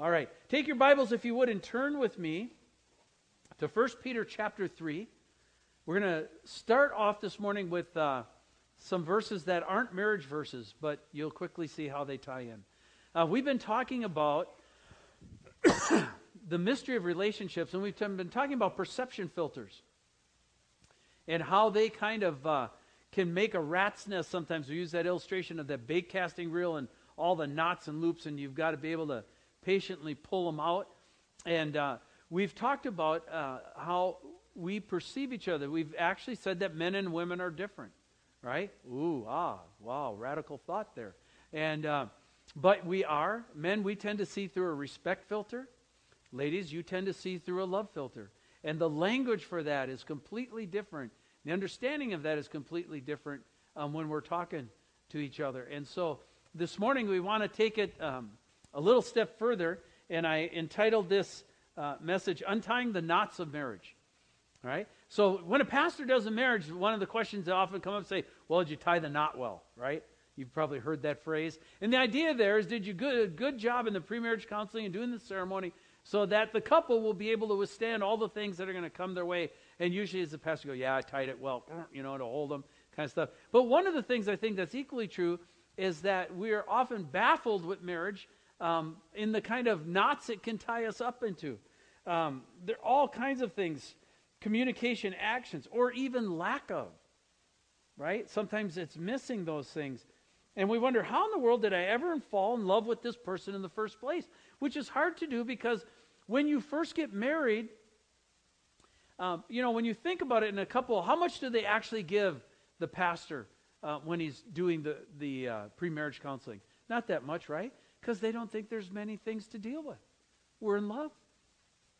All right. Take your Bibles, if you would, and turn with me to 1 Peter chapter 3. We're going to start off this morning with uh, some verses that aren't marriage verses, but you'll quickly see how they tie in. Uh, we've been talking about the mystery of relationships, and we've been talking about perception filters and how they kind of uh, can make a rat's nest sometimes. We use that illustration of that bait casting reel and all the knots and loops, and you've got to be able to patiently pull them out. And uh, we've talked about uh, how we perceive each other. We've actually said that men and women are different, right? Ooh, ah, wow, radical thought there. And uh, but we are men. We tend to see through a respect filter. Ladies, you tend to see through a love filter. And the language for that is completely different. The understanding of that is completely different um, when we're talking to each other. And so this morning we want to take it um, a little step further, and I entitled this uh, message, Untying the Knots of Marriage. All right? So when a pastor does a marriage, one of the questions that often come up say, Well, did you tie the knot well? Right? You've probably heard that phrase. And the idea there is, did you do a good job in the pre-marriage counseling and doing the ceremony so that the couple will be able to withstand all the things that are going to come their way? And usually, as the pastor go, yeah, I tied it well, you know, to hold them, kind of stuff. But one of the things I think that's equally true is that we are often baffled with marriage um, in the kind of knots it can tie us up into. Um, there are all kinds of things communication actions, or even lack of. Right? Sometimes it's missing those things. And we wonder, how in the world did I ever fall in love with this person in the first place? Which is hard to do because when you first get married, um, you know, when you think about it in a couple, how much do they actually give the pastor uh, when he's doing the, the uh, pre marriage counseling? Not that much, right? Because they don't think there's many things to deal with. We're in love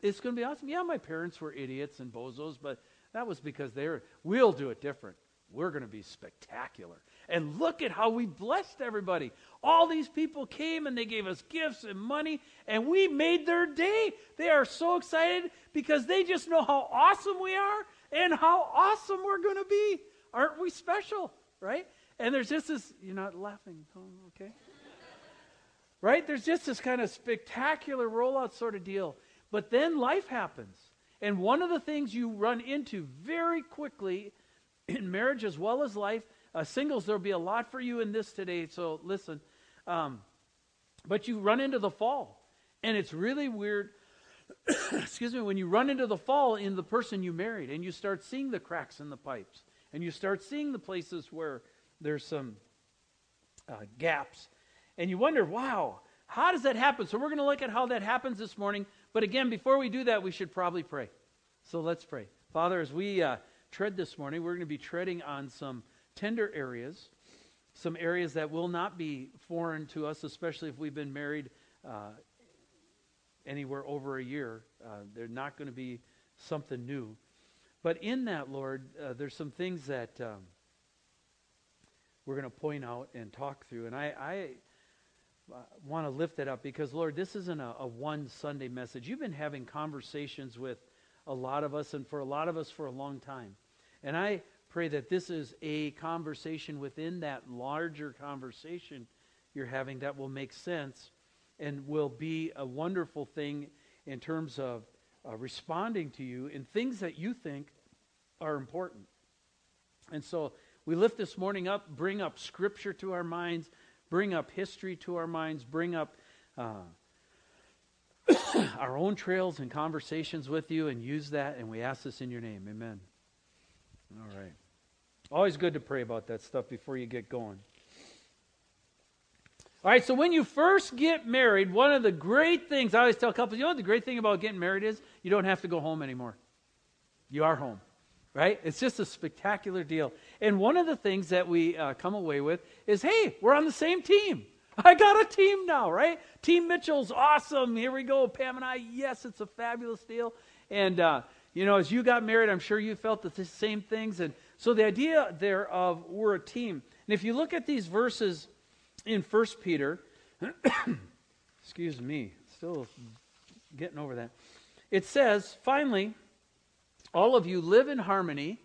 it's going to be awesome. Yeah, my parents were idiots and bozos, but that was because they're, we'll do it different. We're going to be spectacular. And look at how we blessed everybody. All these people came and they gave us gifts and money, and we made their day. They are so excited because they just know how awesome we are and how awesome we're going to be. Aren't we special? Right? And there's just this, you're not laughing, okay? Right? There's just this kind of spectacular rollout sort of deal. But then life happens. And one of the things you run into very quickly in marriage as well as life, uh, singles, there'll be a lot for you in this today, so listen. Um, but you run into the fall. And it's really weird, excuse me, when you run into the fall in the person you married and you start seeing the cracks in the pipes and you start seeing the places where there's some uh, gaps. And you wonder, wow, how does that happen? So we're going to look at how that happens this morning. But again, before we do that, we should probably pray. So let's pray. Father, as we uh, tread this morning, we're going to be treading on some tender areas, some areas that will not be foreign to us, especially if we've been married uh, anywhere over a year. Uh, they're not going to be something new. But in that, Lord, uh, there's some things that um, we're going to point out and talk through. And I, I want to lift that up because, Lord, this isn't a, a, one Sunday message. You've been having conversations with a lot of us and for a lot of us for a long time. And I pray that this is a conversation within that larger conversation you're having that will make sense and will be a wonderful thing in terms of uh, responding to you in things that you think are important. And so we lift this morning up, bring up Scripture to our minds bring up history to our minds, bring up uh, our own trails and conversations with you, and use that. And we ask this in your name. Amen. All right. Always good to pray about that stuff before you get going. All right, so when you first get married, one of the great things I always tell couples, you know what the great thing about getting married is? You don't have to go home anymore. You are home right? It's just a spectacular deal. And one of the things that we uh, come away with is hey, we're on the same team. I got a team now, right? Team Mitchell's awesome. Here we go. Pam and I, yes, it's a fabulous deal. And, uh, you know, as you got married, I'm sure you felt the same things. And so the idea there of we're a team. And if you look at these verses in First Peter, excuse me, still getting over that. It says, finally, all of you live in harmony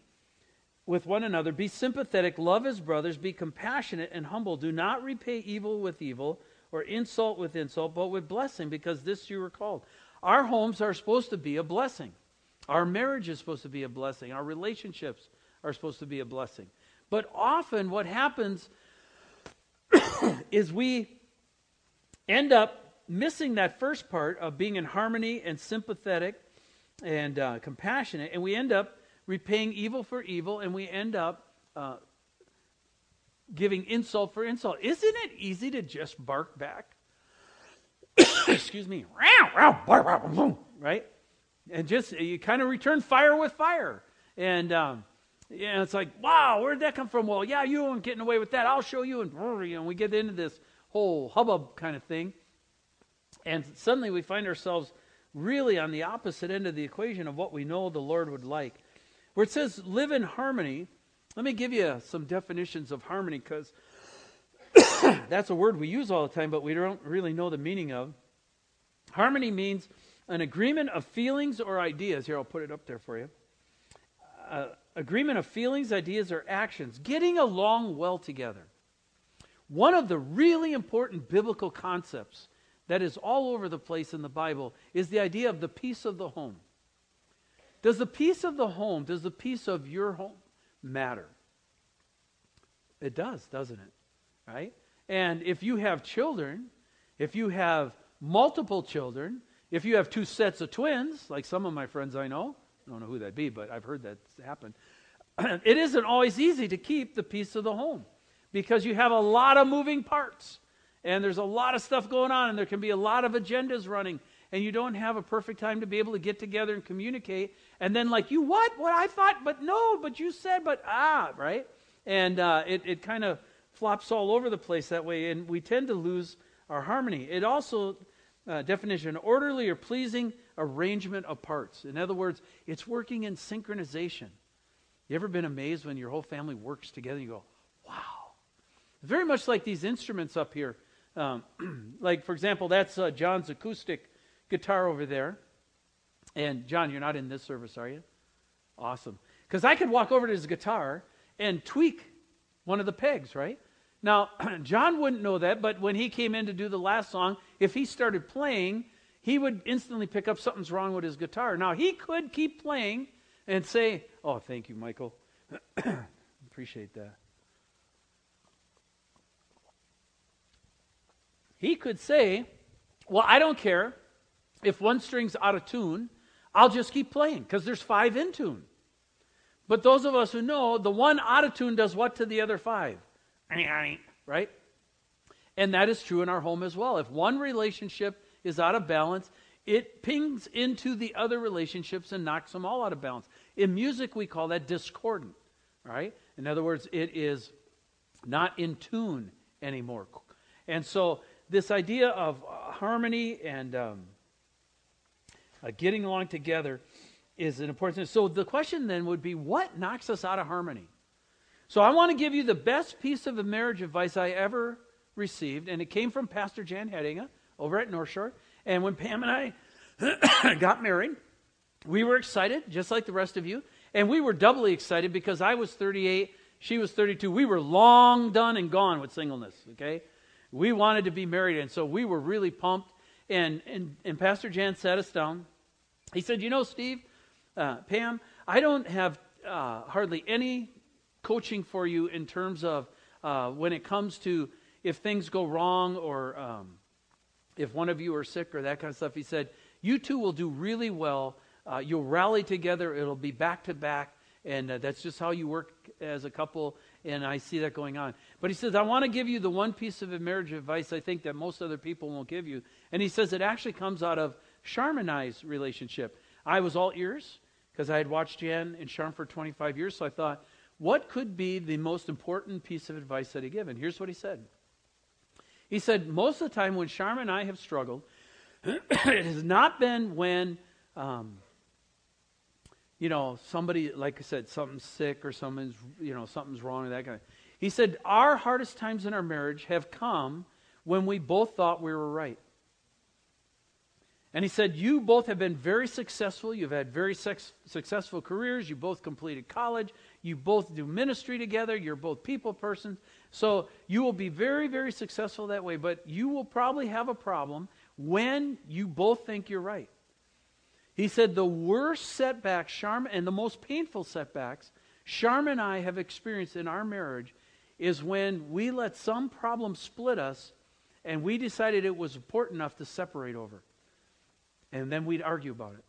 with one another. Be sympathetic, love as brothers, be compassionate and humble. Do not repay evil with evil or insult with insult, but with blessing, because this you were called. Our homes are supposed to be a blessing. Our marriage is supposed to be a blessing. Our relationships are supposed to be a blessing. But often what happens is we end up missing that first part of being in harmony and sympathetic and uh, compassionate, and we end up repaying evil for evil, and we end up uh, giving insult for insult. Isn't it easy to just bark back? Excuse me. Right? And just, you kind of return fire with fire. And, um, yeah, it's like, wow, where'd that come from? Well, yeah, you aren't getting away with that. I'll show you. And, know, we get into this whole hubbub kind of thing. And suddenly we find ourselves really on the opposite end of the equation of what we know the Lord would like. Where it says live in harmony, let me give you some definitions of harmony because that's a word we use all the time, but we don't really know the meaning of. Harmony means an agreement of feelings or ideas. Here, I'll put it up there for you. Uh, agreement of feelings, ideas, or actions, getting along well together. One of the really important biblical concepts that is all over the place in the Bible is the idea of the peace of the home. Does the peace of the home, does the peace of your home matter? It does, doesn't it? Right? And if you have children, if you have multiple children, if you have two sets of twins, like some of my friends I know, I don't know who that'd be, but I've heard that happen. it isn't always easy to keep the peace of the home because you have a lot of moving parts and there's a lot of stuff going on and there can be a lot of agendas running and you don't have a perfect time to be able to get together and communicate and then like you what? What i thought? But no but you said but ah right? And uh, it, it kind of flops all over the place that way and we tend to lose our harmony. It also uh, definition orderly or pleasing arrangement of parts. In other words it's working in synchronization. You ever been amazed when your whole family works together you go wow. Very much like these instruments up here. Um, like, for example, that's uh, John's acoustic guitar over there. And, John, you're not in this service, are you? Awesome. Because I could walk over to his guitar and tweak one of the pegs, right? Now, John wouldn't know that, but when he came in to do the last song, if he started playing, he would instantly pick up something's wrong with his guitar. Now, he could keep playing and say, Oh, thank you, Michael. Appreciate that. He could say, Well, I don't care if one string's out of tune, I'll just keep playing because there's five in tune. But those of us who know, the one out of tune does what to the other five? Right? And that is true in our home as well. If one relationship is out of balance, it pings into the other relationships and knocks them all out of balance. In music, we call that discordant, right? In other words, it is not in tune anymore. And so this idea of harmony and um, uh, getting along together is an important thing. So the question then would be what knocks us out of harmony? So I want to give you the best piece of marriage advice I ever received, and it came from Pastor Jan Hedinga over at North Shore. And when Pam and I got married, we were excited, just like the rest of you. And we were doubly excited because I was 38, she was 32. We were long done and gone with singleness, okay? we wanted to be married, and so we were really pumped. And, and, and Pastor Jan sat us down. He said, You know, Steve, uh, Pam, I don't have uh, hardly any coaching for you in terms of uh, when it comes to if things go wrong or um, if one of you are sick or that kind of stuff. He said, You two will do really well. Uh, you'll rally together, it'll be back to back. And uh, that's just how you work as a couple and I see that going on. But he says, I want to give you the one piece of marriage advice I think that most other people won't give you. And he says it actually comes out of Charm and relationship. I was all ears because I had watched Jan and Charm for 25 years, so I thought, what could be the most important piece of advice that he given? Here's what he said. He said, most of the time when Charm and I have struggled, it has not been when um, you know, somebody, like I said, something's sick or something's, you know, something's wrong or that kind of. He said, our hardest times in our marriage have come when we both thought we were right. And he said, You both have been very successful. You've had very sex- successful careers. You both completed college. You both do ministry together. You're both people persons. So you will be very, very successful that way. But you will probably have a problem when you both think you're right. He said, The worst setbacks, Sharma, and the most painful setbacks Sharma and I have experienced in our marriage is when we let some problem split us and we decided it was important enough to separate over and then we'd argue about it.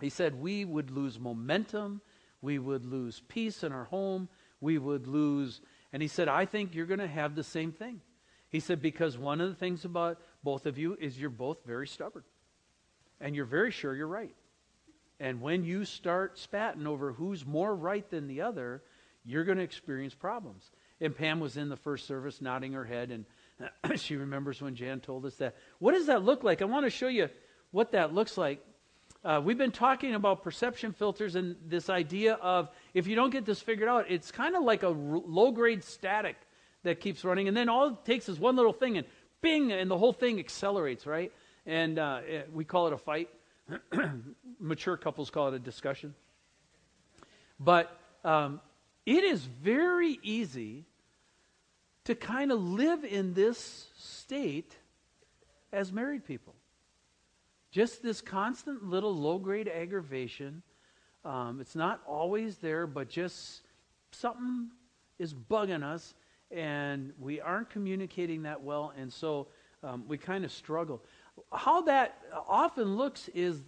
He said we would lose momentum, we would lose peace in our home, we would lose. And he said, I think you're going to have the same thing. He said, because one of the things about both of you is you're both very stubborn. And you're very sure you're right. And when you start spatting over who's more right than the other, you're going to experience problems. And Pam was in the first service nodding her head, and she remembers when Jan told us that. What does that look like? I want to show you what that looks like. Uh, we've been talking about perception filters and this idea of if you don't get this figured out, it's kind of like a r- low grade static that keeps running. And then all it takes is one little thing, and bing, and the whole thing accelerates, right? And uh, it, we call it a fight. Mature couples call it a discussion. But um, it is very easy to kind of live in this state as married people. Just this constant little low grade aggravation. Um, it's not always there, but just something is bugging us, and we aren't communicating that well, and so um, we kind of struggle. How that often looks is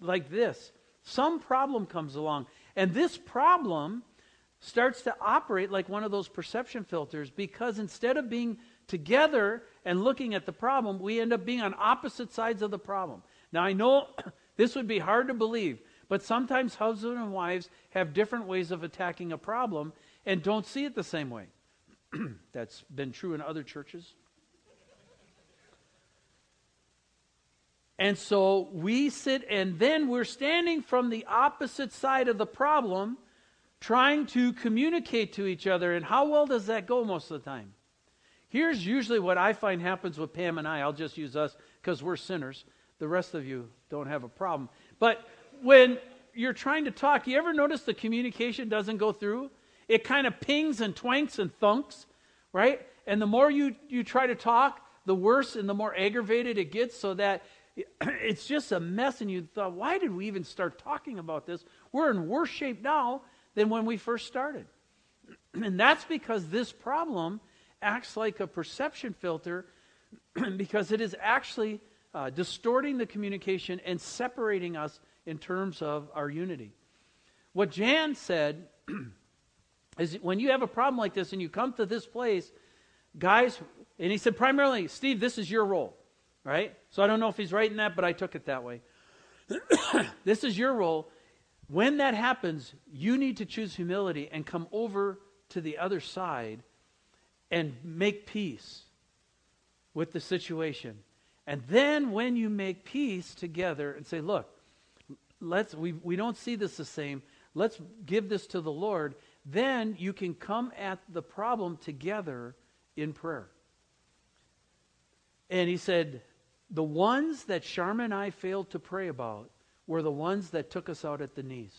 like this some problem comes along, and this problem starts to operate like one of those perception filters because instead of being together and looking at the problem, we end up being on opposite sides of the problem. Now, I know this would be hard to believe, but sometimes husbands and wives have different ways of attacking a problem and don't see it the same way. That's been true in other churches. And so we sit, and then we're standing from the opposite side of the problem, trying to communicate to each other. And how well does that go most of the time? Here's usually what I find happens with Pam and I. I'll just use us because we're sinners. The rest of you don't have a problem. But when you're trying to talk, you ever notice the communication doesn't go through? It kind of pings and twanks and thunks, right? And the more you, you try to talk, the worse and the more aggravated it gets, so that it's just a mess. And you thought, why did we even start talking about this? We're in worse shape now than when we first started. And that's because this problem acts like a perception filter because it is actually uh, distorting the communication and separating us in terms of our unity. What Jan said is when you have a problem like this and you come to this place, guys, and he said primarily, Steve, this is your role, right? So I don't know if he's right in that, but I took it that way. this is your role. When that happens, you need to choose humility and come over to the other side and make peace with the situation. And then when you make peace together and say, look, let's we, we don't see this the same, let's give this to the Lord, then you can come at the problem together in prayer. And he said, the ones that Sharma and I failed to pray about were the ones that took us out at the knees.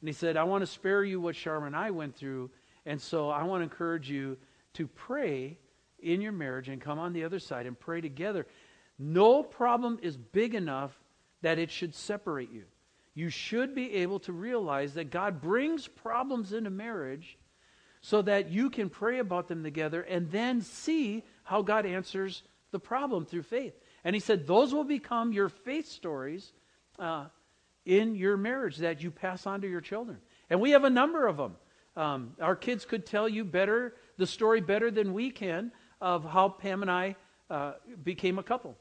And he said, I want to spare you what Sharma and I went through, and so I want to encourage you to pray in your marriage and come on the other side and pray together. No problem is big enough that it should separate you. You should be able to realize that God brings problems into marriage so that you can pray about them together and then see how God answers the problem through faith. And he said, those will become your faith stories uh, in your marriage that you pass on to your children. And we have a number of them. Um, our kids could tell you better the story better than we can of how Pam and I uh, became a couple.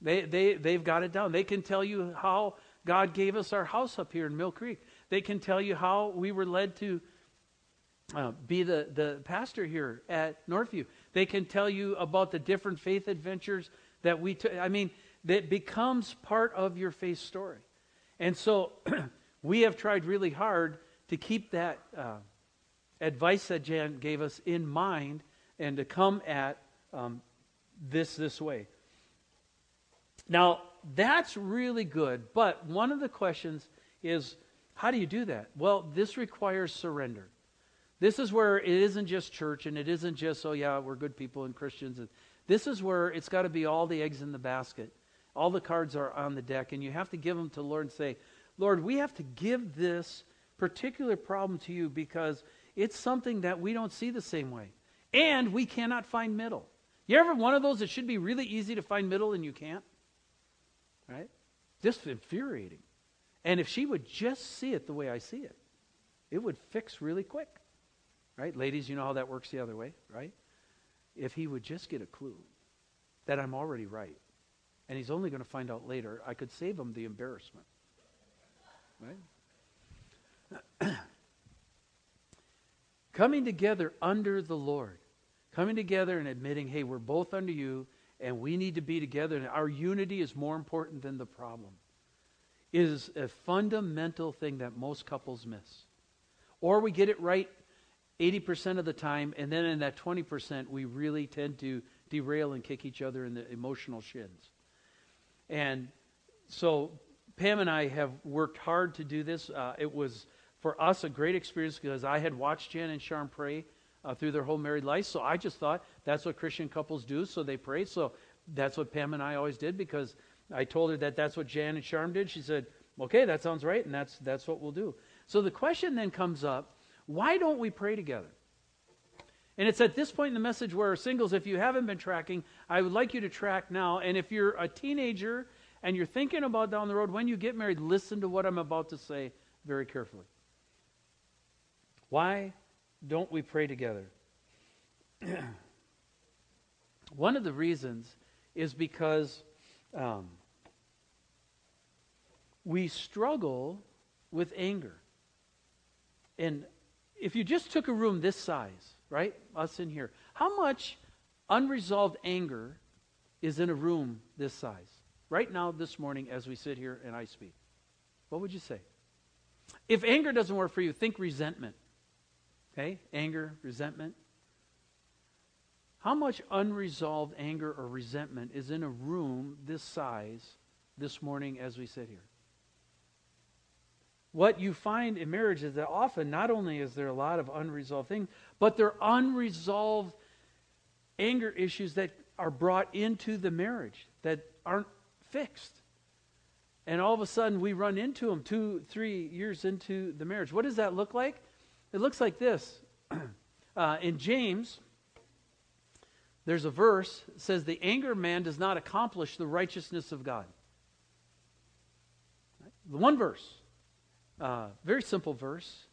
They, they, they've got it down. They can tell you how God gave us our house up here in Mill Creek. They can tell you how we were led to uh, be the, the pastor here at Northview. They can tell you about the different faith adventures that we. I mean, that becomes part of your faith story. And so we have tried really hard to keep that uh, advice that Jan gave us in mind and to come at um, this this way. Now, that's really good. But one of the questions is how do you do that? Well, this requires surrender. This is where it isn't just church and it isn't just, oh, yeah, we're good people and Christians. This is where it's got to be all the eggs in the basket. All the cards are on the deck, and you have to give them to the Lord and say, Lord, we have to give this particular problem to you because it's something that we don't see the same way. And we cannot find middle. You ever one of those that should be really easy to find middle and you can't? Right? Just infuriating. And if she would just see it the way I see it, it would fix really quick. Right? Ladies, you know how that works the other way, right? If he would just get a clue that I'm already right, and he's only going to find out later, I could save him the embarrassment. Right? Coming together under the Lord. Coming together and admitting, hey, we're both under you and we need to be together. And our unity is more important than the problem. Is a fundamental thing that most couples miss. Or we get it right 80% of the time, and then in that 20%, we really tend to derail and kick each other in the emotional shins. And so Pam and I have worked hard to do this. Uh, it was, for us, a great experience because I had watched Jan and Charm pray uh, through their whole married life. So I just thought that's what Christian couples do. So they pray. So that's what Pam and I always did because I told her that that's what Jan and Charm did. She said, okay, that sounds right. And that's, that's what we'll do. So the question then comes up why don't we pray together? And it's at this point in the message where singles, if you haven't been tracking, I would like you to track now. And if you're a teenager and you're thinking about down the road when you get married, listen to what I'm about to say very carefully. Why don't we pray together? One of the reasons is because um, we struggle with anger. And if you just took a room this size, right, us in here, how much unresolved anger is in a room this size? Right now, this morning, as we sit here and I speak. What would you say? If anger doesn't work for you, think resentment. Okay? Anger, resentment. How much unresolved anger or resentment is in a room this size this morning as we sit here? What you find in marriage is that often not only is there a lot of unresolved things, but there are unresolved anger issues that are brought into the marriage that aren't fixed. And all of a sudden we run into them two, three years into the marriage. What does that look like? It looks like this. Uh, in James, there's a verse that says, The anger of man does not accomplish the righteousness of God. The one verse. Uh, very simple verse.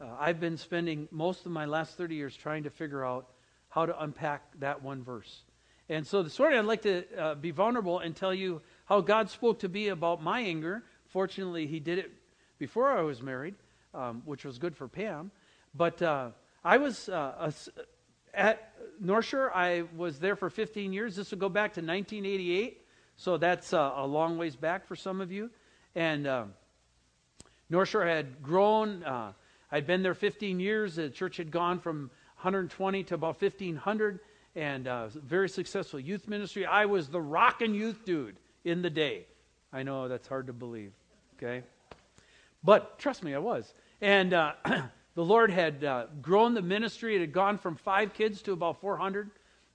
Uh, I've been spending most of my last 30 years trying to figure out how to unpack that one verse. And so this morning I'd like to uh, be vulnerable and tell you how God spoke to me about my anger. Fortunately, He did it before I was married, um, which was good for Pam. But uh, I was uh, at North Shore. I was there for 15 years. This would go back to 1988, so that's uh, a long ways back for some of you. And um, North Shore had grown. Uh, I'd been there 15 years. The church had gone from 120 to about 1,500, and uh, very successful youth ministry. I was the rockin' youth dude in the day. I know that's hard to believe, okay? But trust me, I was. And uh, the Lord had uh, grown the ministry. It had gone from five kids to about 400.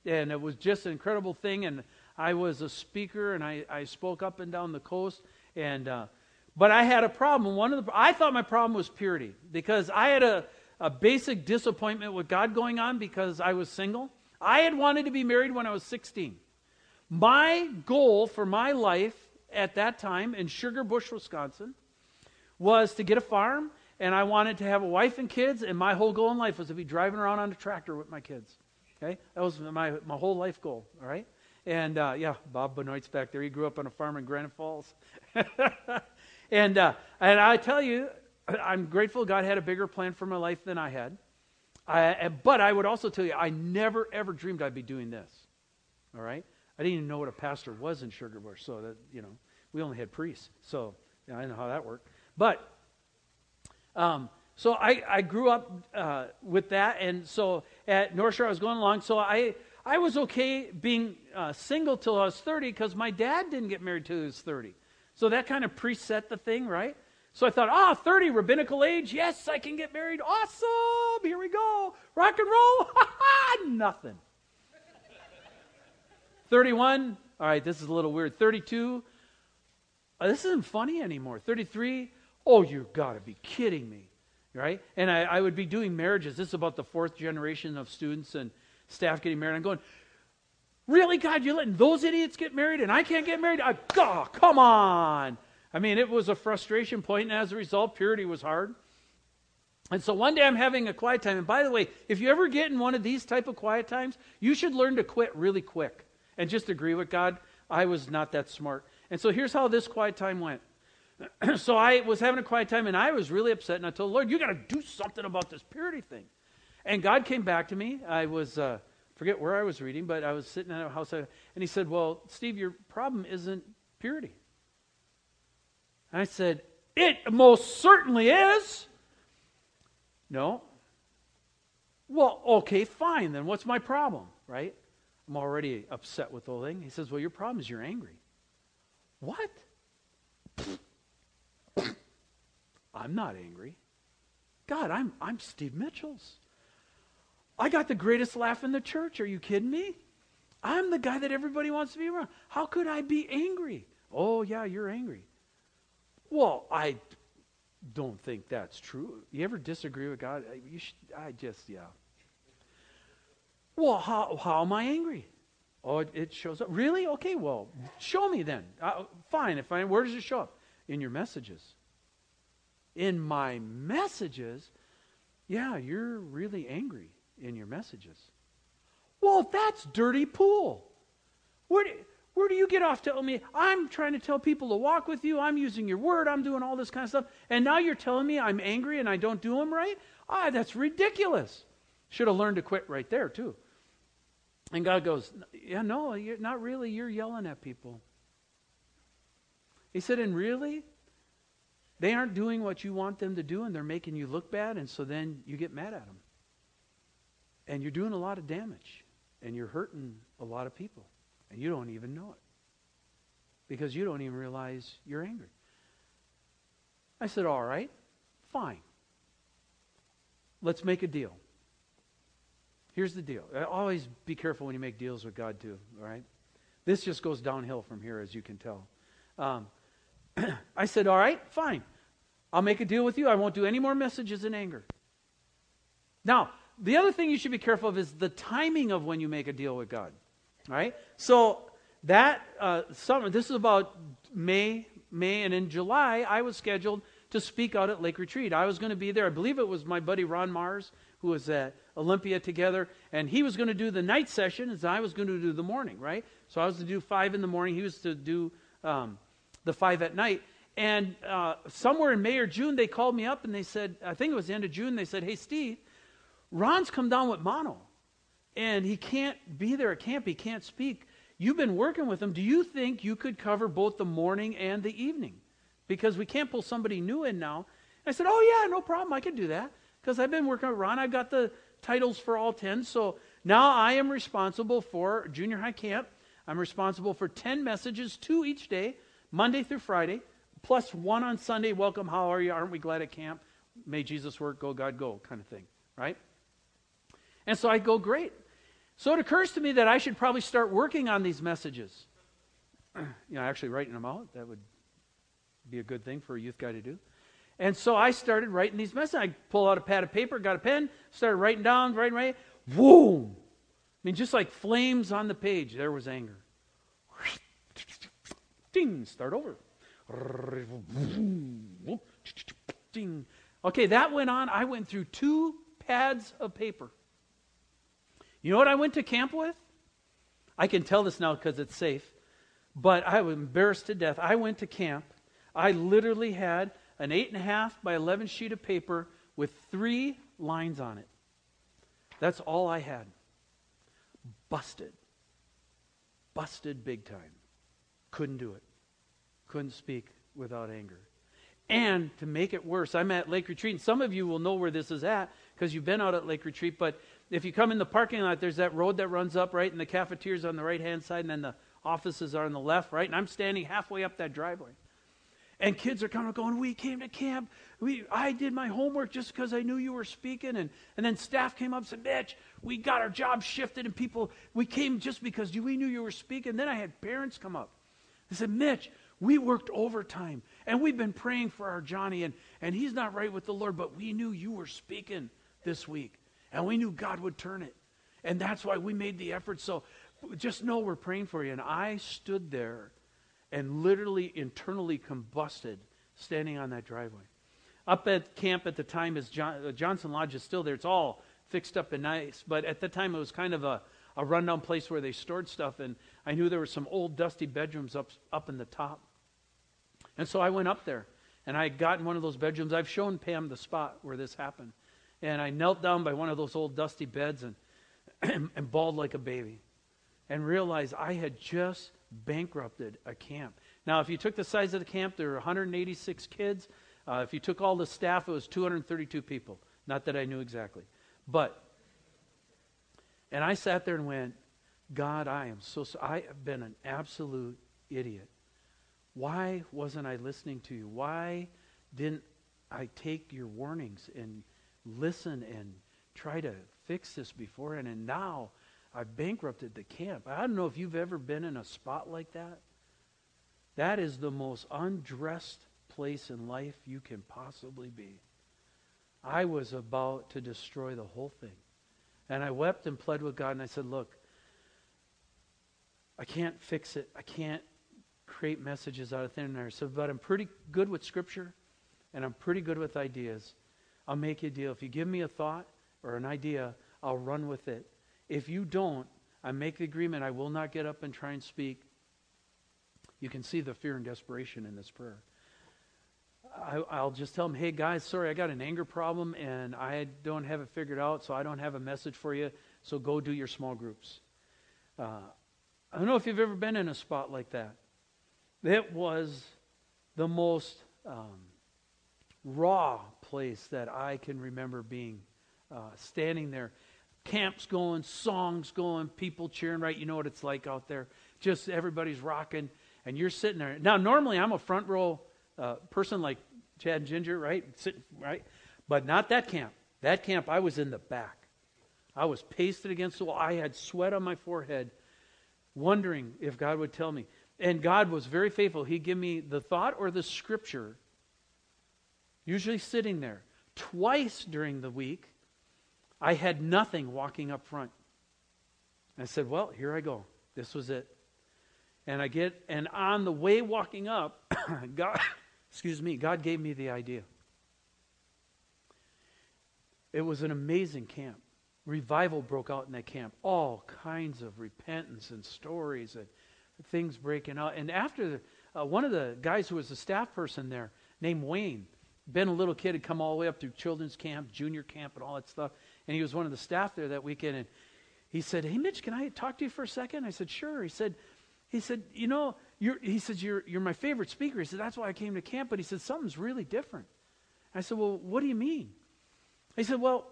And it was just an incredible thing. And I was a speaker and I, I spoke up and down the coast. And, uh, but I had a problem. One of the, I thought my problem was purity because I had a, a basic disappointment with God going on because I was single. I had wanted to be married when I was 16. My goal for my life at that time in Sugar Bush, Wisconsin, was to get a farm, and I wanted to have a wife and kids, and my whole goal in life was to be driving around on a tractor with my kids. Okay? That was my, my whole life goal, all right? And uh, yeah, Bob Benoit's back there. He grew up on a farm in Granite Falls. and, uh, and I tell you, I'm grateful God had a bigger plan for my life than I had. I, but I would also tell you, I never, ever dreamed I'd be doing this. All right? I didn't even know what a pastor was in Sugar Bush, so that, you know, we only had priests. So you know, I know how that worked. But, um, so I, I grew up uh, with that. And so at North Shore, I was going along. So I, I was okay being uh, single till I was 30 because my dad didn't get married till he was 30. So that kind of preset the thing, right? So I thought, ah, 30, rabbinical age. Yes, I can get married. Awesome. Here we go. Rock and roll. Nothing. 31. All right, this is a little weird. 32. Uh, this isn't funny anymore. 33. Oh, you got to be kidding me. Right? And I, I would be doing marriages. This is about the fourth generation of students and staff getting married. I'm going, really, God, you're letting those idiots get married and I can't get married? I, oh, come on. I mean, it was a frustration point, and as a result, purity was hard. And so one day I'm having a quiet time. And by the way, if you ever get in one of these type of quiet times, you should learn to quit really quick and just agree with God. I was not that smart. And so here's how this quiet time went. so I was having a quiet time and I was really upset and I told the Lord, you got to do something about this purity thing. And God came back to me. I was, uh, forget where I was reading, but I was sitting at a house uh, and he said, well, Steve, your problem isn't purity. And I said, it most certainly is. No. Well, okay, fine. Then what's my problem, right? I'm already upset with the whole thing. He says, well, your problem is you're angry. What? I'm not angry. God, I'm, I'm Steve Mitchell's. I got the greatest laugh in the church. Are you kidding me? I'm the guy that everybody wants to be around. How could I be angry? Oh, yeah, you're angry. Well, I don't think that's true. You ever disagree with God? You should, I just, yeah. Well, how, how am I angry? Oh, it, it shows up. Really? Okay, well, show me then. Uh, fine. If I, where does it show up? In your messages. In my messages, yeah, you're really angry in your messages. Well, that's dirty pool. Where do, where do you get off telling me I'm trying to tell people to walk with you? I'm using your word. I'm doing all this kind of stuff. And now you're telling me I'm angry and I don't do them right? Ah, that's ridiculous. Should have learned to quit right there, too. And God goes, Yeah, no, you're not really. You're yelling at people. He said, And really? They aren't doing what you want them to do, and they're making you look bad, and so then you get mad at them. And you're doing a lot of damage, and you're hurting a lot of people. And you don't even know it because you don't even realize you're angry. I said, All right, fine. Let's make a deal. Here's the deal. Always be careful when you make deals with God, too, all right? This just goes downhill from here, as you can tell. Um, I said, All right, fine. I'll make a deal with you. I won't do any more messages in anger. Now, the other thing you should be careful of is the timing of when you make a deal with God. Right? So that uh, summer, this is about May, May, and in July, I was scheduled to speak out at Lake Retreat. I was going to be there. I believe it was my buddy Ron Mars who was at Olympia together, and he was going to do the night session, as I was going to do the morning. Right? So I was to do five in the morning. He was to do um, the five at night. And uh, somewhere in May or June, they called me up and they said, I think it was the end of June. They said, "Hey, Steve, Ron's come down with mono." and he can't be there at camp. He can't speak. You've been working with him. Do you think you could cover both the morning and the evening? Because we can't pull somebody new in now. I said, Oh, yeah, no problem. I can do that. Because I've been working with Ron. I've got the titles for all 10. So now I am responsible for junior high camp. I'm responsible for 10 messages, two each day, Monday through Friday, plus one on Sunday. Welcome, how are you? Aren't we glad at camp? May Jesus work, go God go, kind of thing, right? And so I go, great. So it occurs to me that I should probably start working on these messages. you know, actually writing them out. That would be a good thing for a youth guy to do. And so I started writing these messages. I pull out a pad of paper, got a pen, started writing down, writing, writing. Boom! I mean, just like flames on the page, there was anger. Ding! Start over. Ding. Okay, that went on. I went through two pads of paper. You know what I went to camp with? I can tell this now because it's safe, but I was embarrassed to death. I went to camp. I literally had an 8.5 by 11 sheet of paper with three lines on it. That's all I had. Busted. Busted big time. Couldn't do it. Couldn't speak without anger. And to make it worse, I'm at Lake Retreat, and some of you will know where this is at because you've been out at Lake Retreat, but if you come in the parking lot, there's that road that runs up, right? And the cafeteria's on the right hand side, and then the offices are on the left, right? And I'm standing halfway up that driveway. And kids are coming going, We came to camp. We, I did my homework just because I knew you were speaking. And, and then staff came up and said, Mitch, we got our job shifted. And people, we came just because we knew you were speaking. Then I had parents come up. They said, Mitch, we worked overtime. And we've been praying for our Johnny. And, and he's not right with the Lord, but we knew you were speaking this week. And we knew God would turn it. And that's why we made the effort. So just know we're praying for you. And I stood there and literally internally combusted standing on that driveway. Up at camp at the time is John, uh, Johnson Lodge is still there. It's all fixed up and nice, but at the time it was kind of a, a rundown place where they stored stuff, and I knew there were some old dusty bedrooms up up in the top. And so I went up there, and I got in one of those bedrooms. I've shown Pam the spot where this happened, and I knelt down by one of those old dusty beds and and, bawled like a baby, and realized I had just bankrupted a camp. Now, if you took the size of the camp, there were 186 kids. Uh, if you took all the staff, it was 232 people. Not that I knew exactly. But, and I sat there and went, God, I am so, so I have been an absolute idiot. Why wasn't I listening to you? Why didn't I take your warnings and listen and try to fix this beforehand? And now I've bankrupted the camp. I don't know if you've ever been in a spot like that. That is the most undressed place in life you can possibly be. I was about to destroy the whole thing. And I wept and pled with God, and I said, Look, I can't fix it. I can't create messages out of thin air. So, but I'm pretty good with Scripture, and I'm pretty good with ideas. I'll make you a deal. If you give me a thought or an idea, I'll run with it. If you don't, I make the agreement I will not get up and try and speak. You can see the fear and desperation in this prayer. I, will just tell them, hey guys, sorry, I got an anger problem and I don't have it figured out, so I don't have a message for you. So go do your small groups. Uh, I don't know if you've ever been in a spot like that. It was the most um, raw place that I can remember being uh, standing there camps going, songs going, people cheering, right? You know what it's like out there. Just everybody's rocking, and you're sitting there. Now, normally I'm a front row uh, person like Chad and Ginger, right? Sitting, right? But not that camp. That camp, I was in the back. I was pasted against the wall. I had sweat on my forehead, wondering if God would tell me. And God was very faithful. He'd give me the thought or the scripture, usually sitting there. Twice during the week, I had nothing walking up front. I said, Well, here I go. This was it. And I get, and on the way walking up, God, excuse me, God gave me the idea. It was an amazing camp. Revival broke out in that camp. All kinds of repentance and stories and things breaking out. And after uh, one of the guys who was a staff person there, named Wayne, been a little kid, had come all the way up through children's camp, junior camp, and all that stuff and he was one of the staff there that weekend. And he said, "Hey, Mitch, can I talk to you for a second? I said, "Sure." He said, "He said, you know, you're, he said you're you're my favorite speaker." He said, "That's why I came to camp." But he said something's really different. I said, "Well, what do you mean?" He said, "Well,"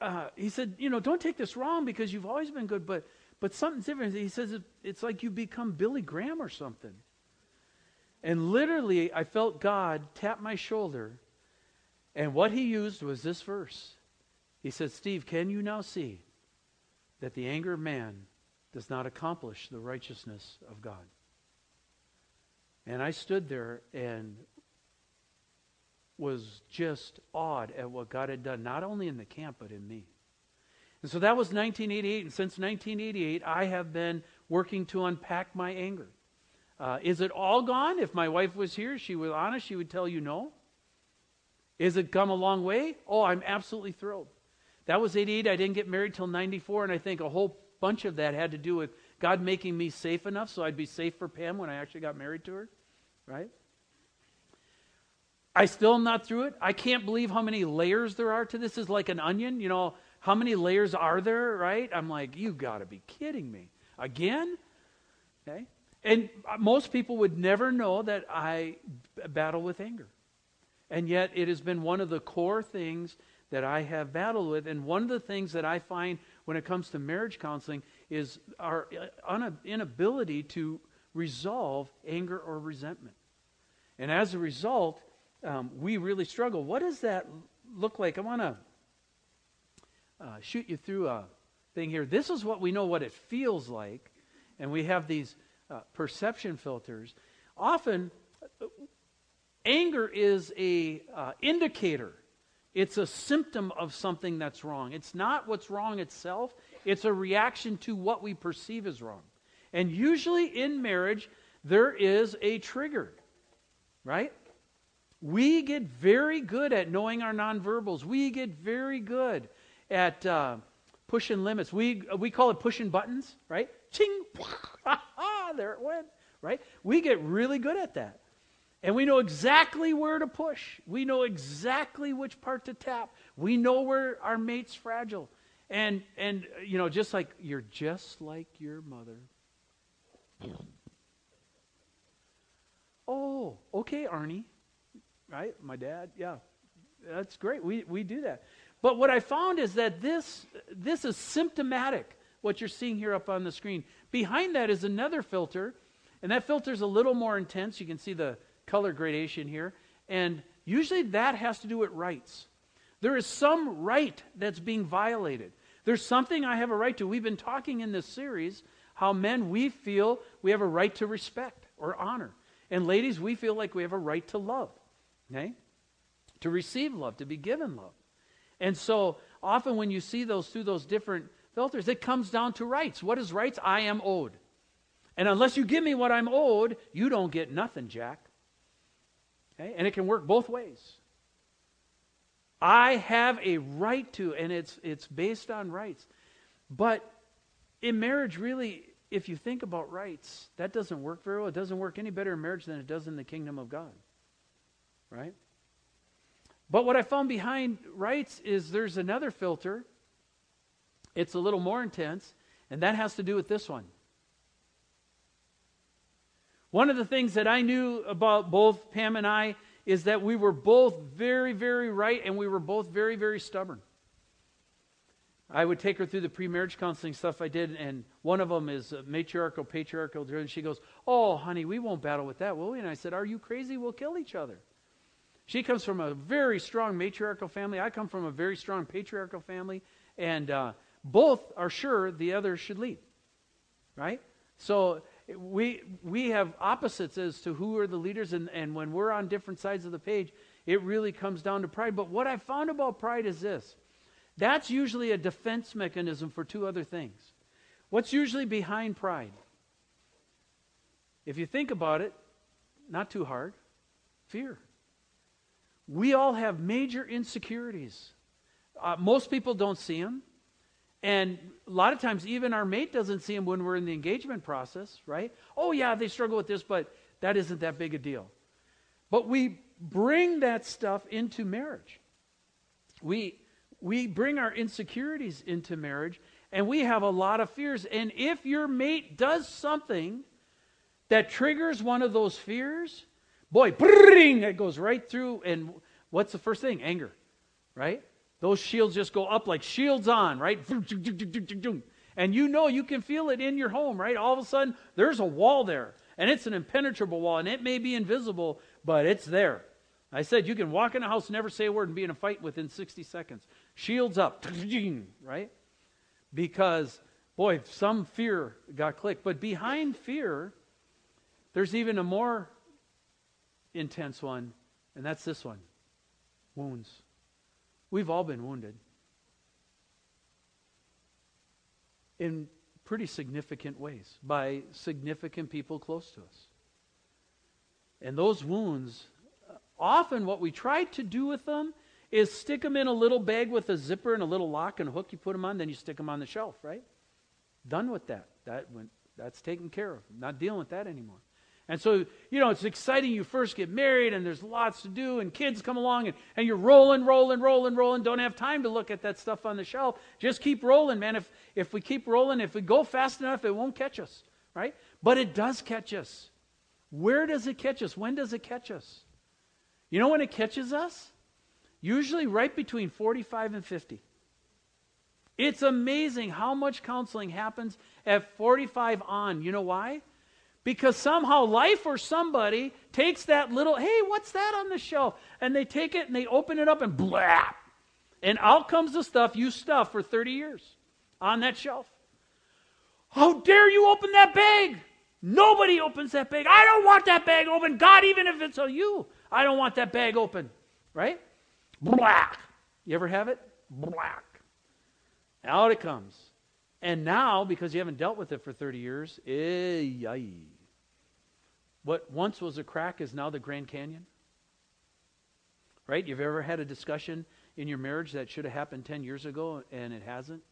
uh, he said, "You know, don't take this wrong because you've always been good, but but something's different." He says it, it's like you become Billy Graham or something. And literally, I felt God tap my shoulder, and what he used was this verse. He said, Steve, can you now see that the anger of man does not accomplish the righteousness of God? And I stood there and was just awed at what God had done, not only in the camp, but in me. And so that was 1988. And since 1988, I have been working to unpack my anger. Uh, is it all gone? If my wife was here, she was honest, she would tell you no. Is it come a long way? Oh, I'm absolutely thrilled. That was 88. I didn't get married till 94, and I think a whole bunch of that had to do with God making me safe enough so I'd be safe for Pam when I actually got married to her, right? I still am not through it. I can't believe how many layers there are to this. Is like an onion, you know. How many layers are there, right? I'm like, you got to be kidding me again. Okay, and most people would never know that I battle with anger, and yet it has been one of the core things that I have battled with. And one of the things that I find when it comes to marriage counseling is our uh, inability to resolve anger or resentment. And as a result, um, we really struggle. What does that look like? I want to uh, shoot you through a thing here. This is what we know what it feels like, and we have these uh, perception filters. Often, uh, anger is a uh, indicator. It's a symptom of something that's wrong. It's not what's wrong itself. It's a reaction to what we perceive as wrong. And usually in marriage, there is a trigger, right? We get very good at knowing our nonverbals. We get very good at uh, pushing limits. We, we call it pushing buttons, right? Ching, there it went, right? We get really good at that. And we know exactly where to push. We know exactly which part to tap. We know where our mate's fragile. And and you know, just like you're just like your mother. Oh, okay, Arnie. Right? My dad. Yeah. That's great. We we do that. But what I found is that this this is symptomatic what you're seeing here up on the screen. Behind that is another filter, and that filter is a little more intense. You can see the color gradation here. And usually that has to do with rights. There is some right that's being violated. There's something I have a right to. We've been talking in this series how men, we feel we have a right to respect or honor. And ladies, we feel like we have a right to love, okay? To receive love, to be given love. And so often when you see those through those different filters, it comes down to rights. What is rights? I am owed. And unless you give me what I'm owed, you don't get nothing, Jack. Okay? And it can work both ways. I have a right to, and it's, it's based on rights. But in marriage, really, if you think about rights, that doesn't work very well. It doesn't work any better in marriage than it does in the kingdom of God. Right? But what I found behind rights is there's another filter. It's a little more intense, and that has to do with this one. One of the things that I knew about both Pam and I is that we were both very, very right and we were both very, very stubborn. I would take her through the pre-marriage counseling stuff I did, and one of them is matriarchal, patriarchal. And she goes, "Oh, honey, we won't battle with that, will we?" And I said, "Are you crazy? We'll kill each other." She comes from a very strong matriarchal family. I come from a very strong patriarchal family, and uh, both are sure the other should lead. Right? So we, we have opposites as to who are the leaders, and, and when we're on different sides of the page, it really comes down to pride. But what I found about pride is this that's usually a defense mechanism for two other things. What's usually behind pride? If you think about it, not too hard fear. We all have major insecurities. Uh, most people don't see them. And a lot of times, even our mate doesn't see them when we're in the engagement process, right? Oh, yeah, they struggle with this, but that isn't that big a deal. But we bring that stuff into marriage. We, we bring our insecurities into marriage, and we have a lot of fears. And if your mate does something that triggers one of those fears, boy, bring, it goes right through. And what's the first thing? Anger, right? Those shields just go up like shields on, right? And you know you can feel it in your home, right? All of a sudden, there's a wall there. And it's an impenetrable wall, and it may be invisible, but it's there. I said you can walk in a house, never say a word, and be in a fight within 60 seconds. Shields up, right? Because, boy, some fear got clicked. But behind fear, there's even a more intense one, and that's this one wounds. We've all been wounded in pretty significant ways by significant people close to us. And those wounds, often what we try to do with them is stick them in a little bag with a zipper and a little lock and a hook you put them on, then you stick them on the shelf, right? Done with that. That went, that's taken care of. not dealing with that anymore. And so, you know, it's exciting. You first get married and there's lots to do and kids come along and, and you're rolling, rolling, rolling, rolling. Don't have time to look at that stuff on the shelf. Just keep rolling, man. If, if we keep rolling, if we go fast enough, it won't catch us, right? But it does catch us. Where does it catch us? When does it catch us? You know when it catches us? usually right between 45 and 50. It's amazing how much counseling happens at 45 on. You know why? Because somehow life or somebody takes that little, hey, what's that on the shelf? And they take it and they open it up and blap. And out comes the stuff you stuffed for 30 years on that shelf. How dare you open that bag? Nobody opens that bag. I don't want that bag open. God, even if it's a you, I don't want that bag open. Right? Black. You ever have it? Black. Out it comes. And now, because you haven't dealt with it for 30 years, eh, what once was a crack is now the Grand Canyon. Right? You've ever had a discussion in your marriage that should have happened 10 years ago and it hasn't?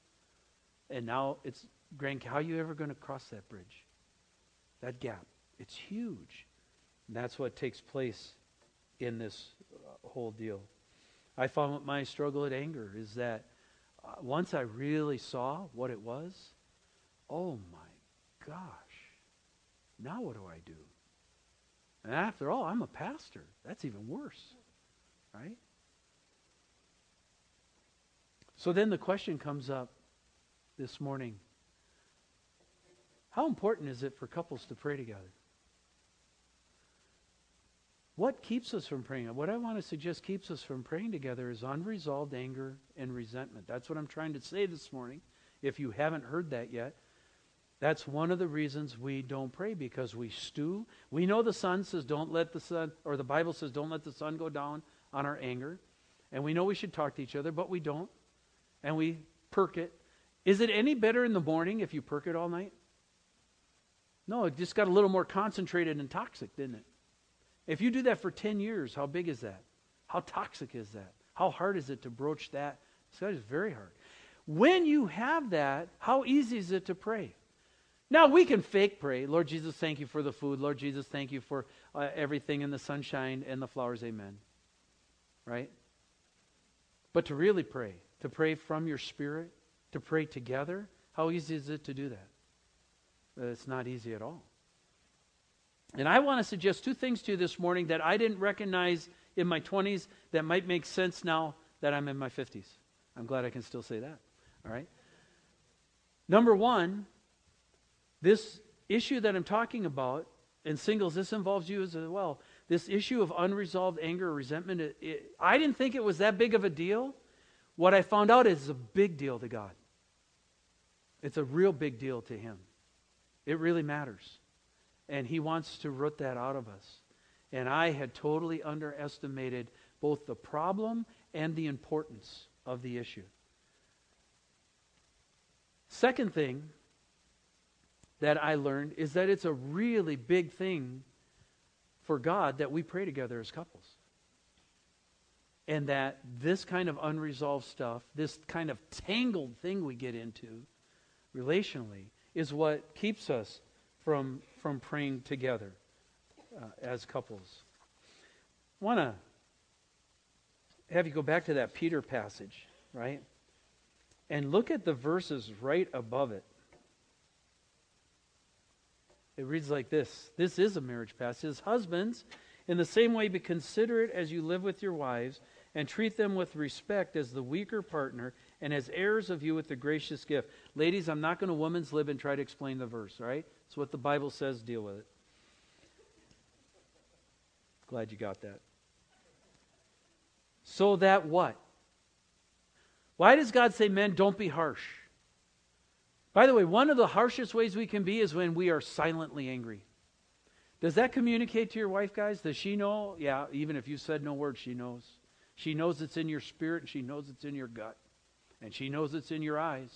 And now it's Grand How are you ever going to cross that bridge? That gap. It's huge. And that's what takes place in this uh, whole deal. I found my struggle at anger is that uh, once I really saw what it was, oh my gosh, now what do I do? And after all, I'm a pastor. That's even worse, right? So then the question comes up this morning how important is it for couples to pray together? What keeps us from praying? What I want to suggest keeps us from praying together is unresolved anger and resentment. That's what I'm trying to say this morning. If you haven't heard that yet, that's one of the reasons we don't pray because we stew. We know the sun says don't let the sun, or the Bible says don't let the sun go down on our anger. And we know we should talk to each other, but we don't. And we perk it. Is it any better in the morning if you perk it all night? No, it just got a little more concentrated and toxic, didn't it? If you do that for 10 years, how big is that? How toxic is that? How hard is it to broach that? Is very hard. When you have that, how easy is it to pray? Now, we can fake pray. Lord Jesus, thank you for the food. Lord Jesus, thank you for uh, everything in the sunshine and the flowers. Amen. Right? But to really pray, to pray from your spirit, to pray together, how easy is it to do that? It's not easy at all. And I want to suggest two things to you this morning that I didn't recognize in my 20s that might make sense now that I'm in my 50s. I'm glad I can still say that. All right? Number one, this issue that I'm talking about, and singles, this involves you as well. This issue of unresolved anger or resentment, it, it, I didn't think it was that big of a deal. What I found out is a big deal to God. It's a real big deal to Him. It really matters. And He wants to root that out of us. And I had totally underestimated both the problem and the importance of the issue. Second thing that I learned is that it's a really big thing for God that we pray together as couples. And that this kind of unresolved stuff, this kind of tangled thing we get into relationally, is what keeps us from, from praying together uh, as couples. I want to have you go back to that Peter passage, right? And look at the verses right above it. It reads like this This is a marriage passage. Husbands, in the same way, be considerate as you live with your wives and treat them with respect as the weaker partner and as heirs of you with the gracious gift. Ladies, I'm not going to woman's lib and try to explain the verse, right? It's what the Bible says, deal with it. Glad you got that. So that what? Why does God say, men, don't be harsh? By the way, one of the harshest ways we can be is when we are silently angry. Does that communicate to your wife, guys? Does she know? Yeah, even if you said no word, she knows. She knows it's in your spirit and she knows it's in your gut. And she knows it's in your eyes,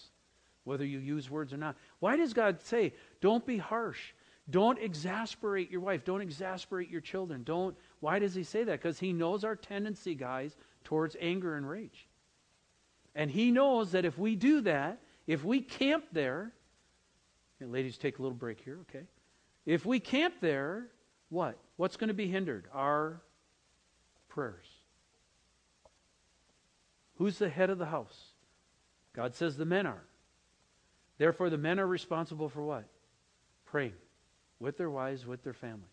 whether you use words or not. Why does God say, don't be harsh? Don't exasperate your wife. Don't exasperate your children. Don't. Why does he say that? Because he knows our tendency, guys, towards anger and rage. And he knows that if we do that, if we camp there, ladies, take a little break here, okay? If we camp there, what? What's going to be hindered? Our prayers. Who's the head of the house? God says the men are. Therefore, the men are responsible for what? Praying with their wives, with their family.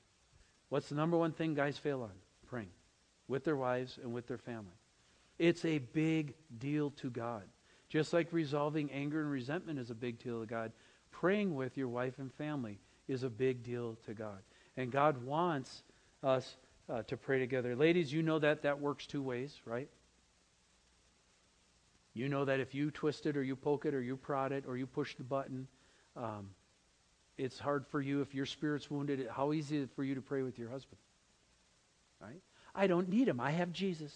What's the number one thing guys fail on? Praying with their wives and with their family. It's a big deal to God. Just like resolving anger and resentment is a big deal to God, praying with your wife and family is a big deal to God. And God wants us uh, to pray together. Ladies, you know that that works two ways, right? You know that if you twist it or you poke it or you prod it or you push the button, um, it's hard for you if your spirit's wounded. How easy is it for you to pray with your husband? Right? I don't need him. I have Jesus.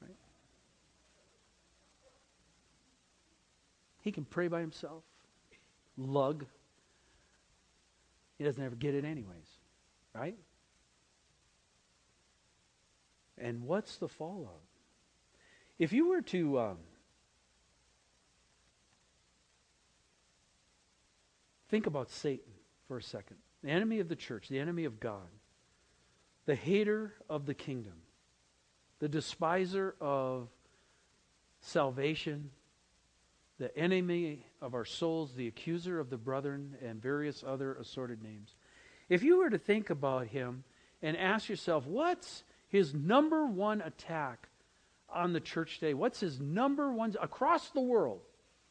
Right? He can pray by himself. Lug. He doesn't ever get it anyways. Right? And what's the fallout? If you were to um, think about Satan for a second, the enemy of the church, the enemy of God, the hater of the kingdom, the despiser of salvation, the enemy of our souls, the accuser of the brethren, and various other assorted names. If you were to think about him and ask yourself, what's his number one attack on the church today? What's his number one across the world?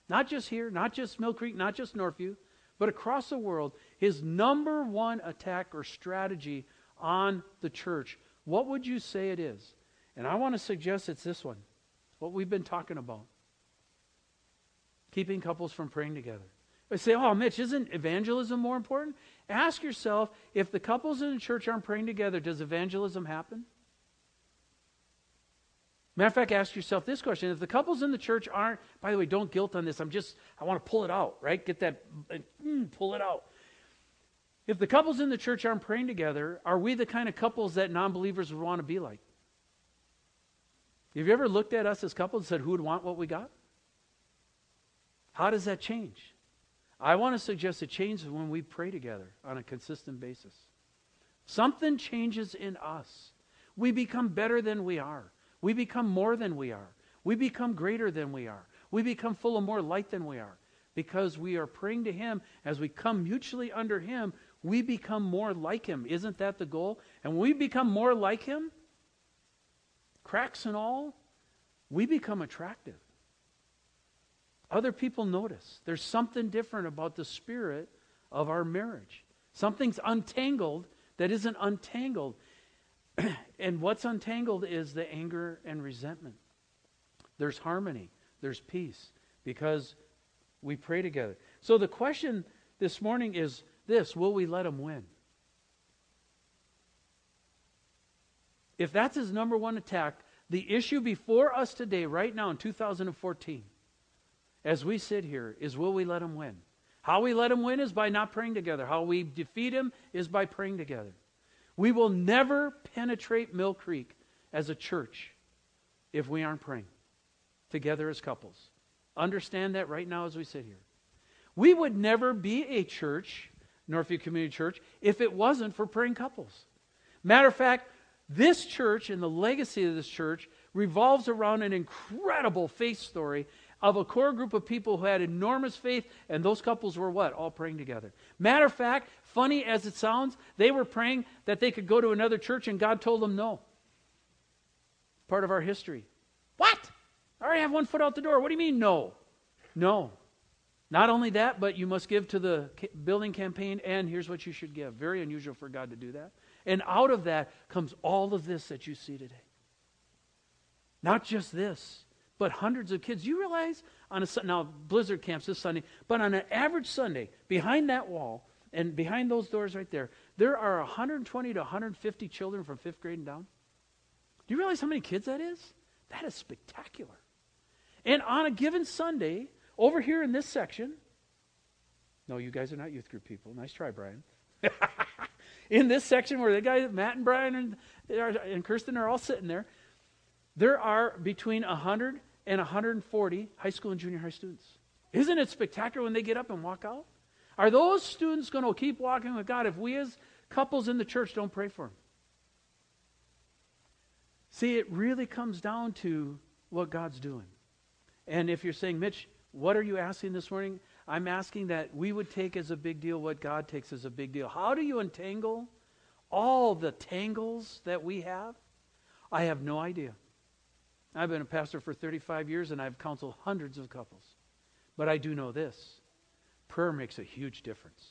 Not just here, not just Mill Creek, not just Northview, but across the world, his number one attack or strategy on the church, what would you say it is? And I want to suggest it's this one what we've been talking about keeping couples from praying together. I say, oh, Mitch, isn't evangelism more important? Ask yourself if the couples in the church aren't praying together, does evangelism happen? Matter of fact, ask yourself this question. If the couples in the church aren't, by the way, don't guilt on this. I'm just, I want to pull it out, right? Get that, mm, pull it out. If the couples in the church aren't praying together, are we the kind of couples that non believers would want to be like? Have you ever looked at us as couples and said, who would want what we got? How does that change? I want to suggest it changes when we pray together on a consistent basis. Something changes in us. We become better than we are. We become more than we are. We become greater than we are. We become full of more light than we are. Because we are praying to Him, as we come mutually under Him, we become more like Him. Isn't that the goal? And when we become more like Him, cracks and all, we become attractive. Other people notice. There's something different about the spirit of our marriage. Something's untangled that isn't untangled. and what's untangled is the anger and resentment. There's harmony, there's peace, because we pray together. So the question this morning is this Will we let him win? If that's his number one attack, the issue before us today, right now in 2014, as we sit here, is will we let him win? How we let him win is by not praying together. How we defeat him is by praying together. We will never penetrate Mill Creek as a church if we aren't praying together as couples. Understand that right now as we sit here. We would never be a church, Northview Community Church, if it wasn't for praying couples. Matter of fact, this church and the legacy of this church revolves around an incredible faith story of a core group of people who had enormous faith, and those couples were what? All praying together. Matter of fact, funny as it sounds, they were praying that they could go to another church, and God told them no. Part of our history. What? I already have one foot out the door. What do you mean, no? No. Not only that, but you must give to the building campaign, and here's what you should give. Very unusual for God to do that. And out of that comes all of this that you see today. Not just this, but hundreds of kids. You realize on a now Blizzard camps this Sunday, but on an average Sunday, behind that wall and behind those doors right there, there are 120 to 150 children from fifth grade and down. Do you realize how many kids that is? That is spectacular. And on a given Sunday, over here in this section, no, you guys are not youth group people. Nice try, Brian. in this section where the guys, Matt and Brian and, and Kirsten are all sitting there, there are between 100 and 140 high school and junior high students. Isn't it spectacular when they get up and walk out? Are those students going to keep walking with God if we as couples in the church don't pray for them? See, it really comes down to what God's doing. And if you're saying, Mitch, what are you asking this morning? I'm asking that we would take as a big deal what God takes as a big deal. How do you untangle all the tangles that we have? I have no idea. I've been a pastor for 35 years and I've counseled hundreds of couples. But I do know this prayer makes a huge difference.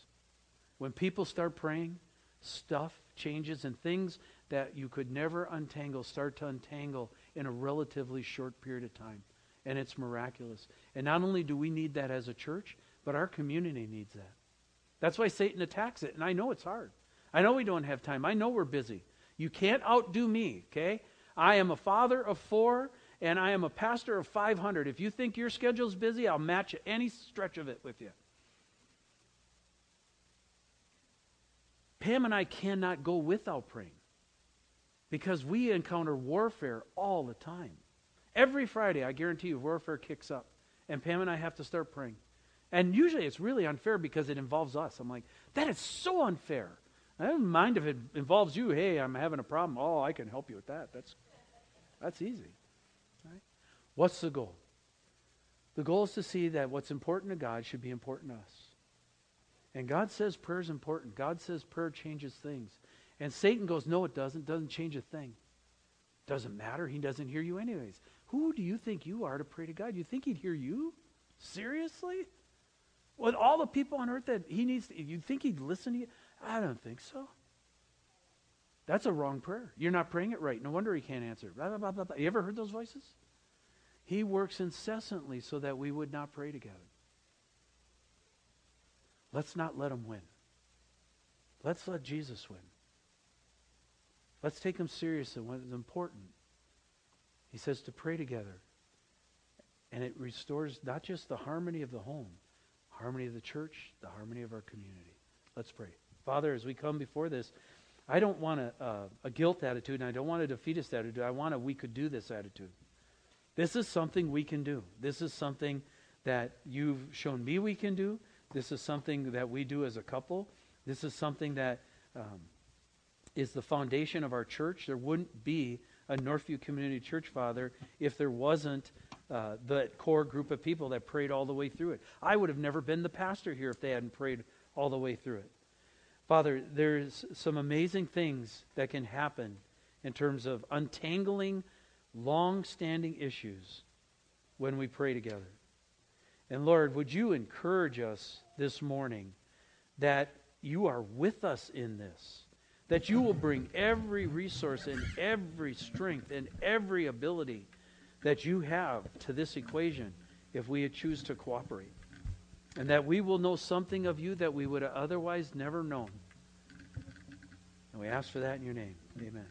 When people start praying, stuff changes and things that you could never untangle start to untangle in a relatively short period of time. And it's miraculous. And not only do we need that as a church, but our community needs that. That's why Satan attacks it. And I know it's hard. I know we don't have time. I know we're busy. You can't outdo me, okay? I am a father of four, and I am a pastor of 500. If you think your schedule's busy, I'll match any stretch of it with you. Pam and I cannot go without praying because we encounter warfare all the time. Every Friday, I guarantee you, warfare kicks up, and Pam and I have to start praying. And usually it's really unfair because it involves us. I'm like, that is so unfair. I don't mind if it involves you. Hey, I'm having a problem. Oh, I can help you with that. That's, that's easy. Right? What's the goal? The goal is to see that what's important to God should be important to us. And God says prayer is important. God says prayer changes things. And Satan goes, no, it doesn't. Doesn't change a thing. Doesn't matter. He doesn't hear you anyways. Who do you think you are to pray to God? You think he'd hear you? Seriously? With all the people on earth that he needs to, you think he'd listen to you? I don't think so. That's a wrong prayer. You're not praying it right. No wonder he can't answer. Blah, blah, blah, you ever heard those voices? He works incessantly so that we would not pray together. Let's not let him win. Let's let Jesus win. Let's take him seriously when it's important. He says to pray together. And it restores not just the harmony of the home, harmony of the church, the harmony of our community. Let's pray. Father, as we come before this, I don't want a, uh, a guilt attitude and I don't want a defeatist attitude. I want a we could do this attitude. This is something we can do. This is something that you've shown me we can do. This is something that we do as a couple. This is something that um, is the foundation of our church. There wouldn't be a Northview Community Church, Father, if there wasn't uh, the core group of people that prayed all the way through it. I would have never been the pastor here if they hadn't prayed all the way through it. Father, there's some amazing things that can happen in terms of untangling long standing issues when we pray together. And Lord, would you encourage us this morning that you are with us in this? That you will bring every resource and every strength and every ability that you have to this equation if we choose to cooperate. And that we will know something of you that we would have otherwise never known. And we ask for that in your name. Amen.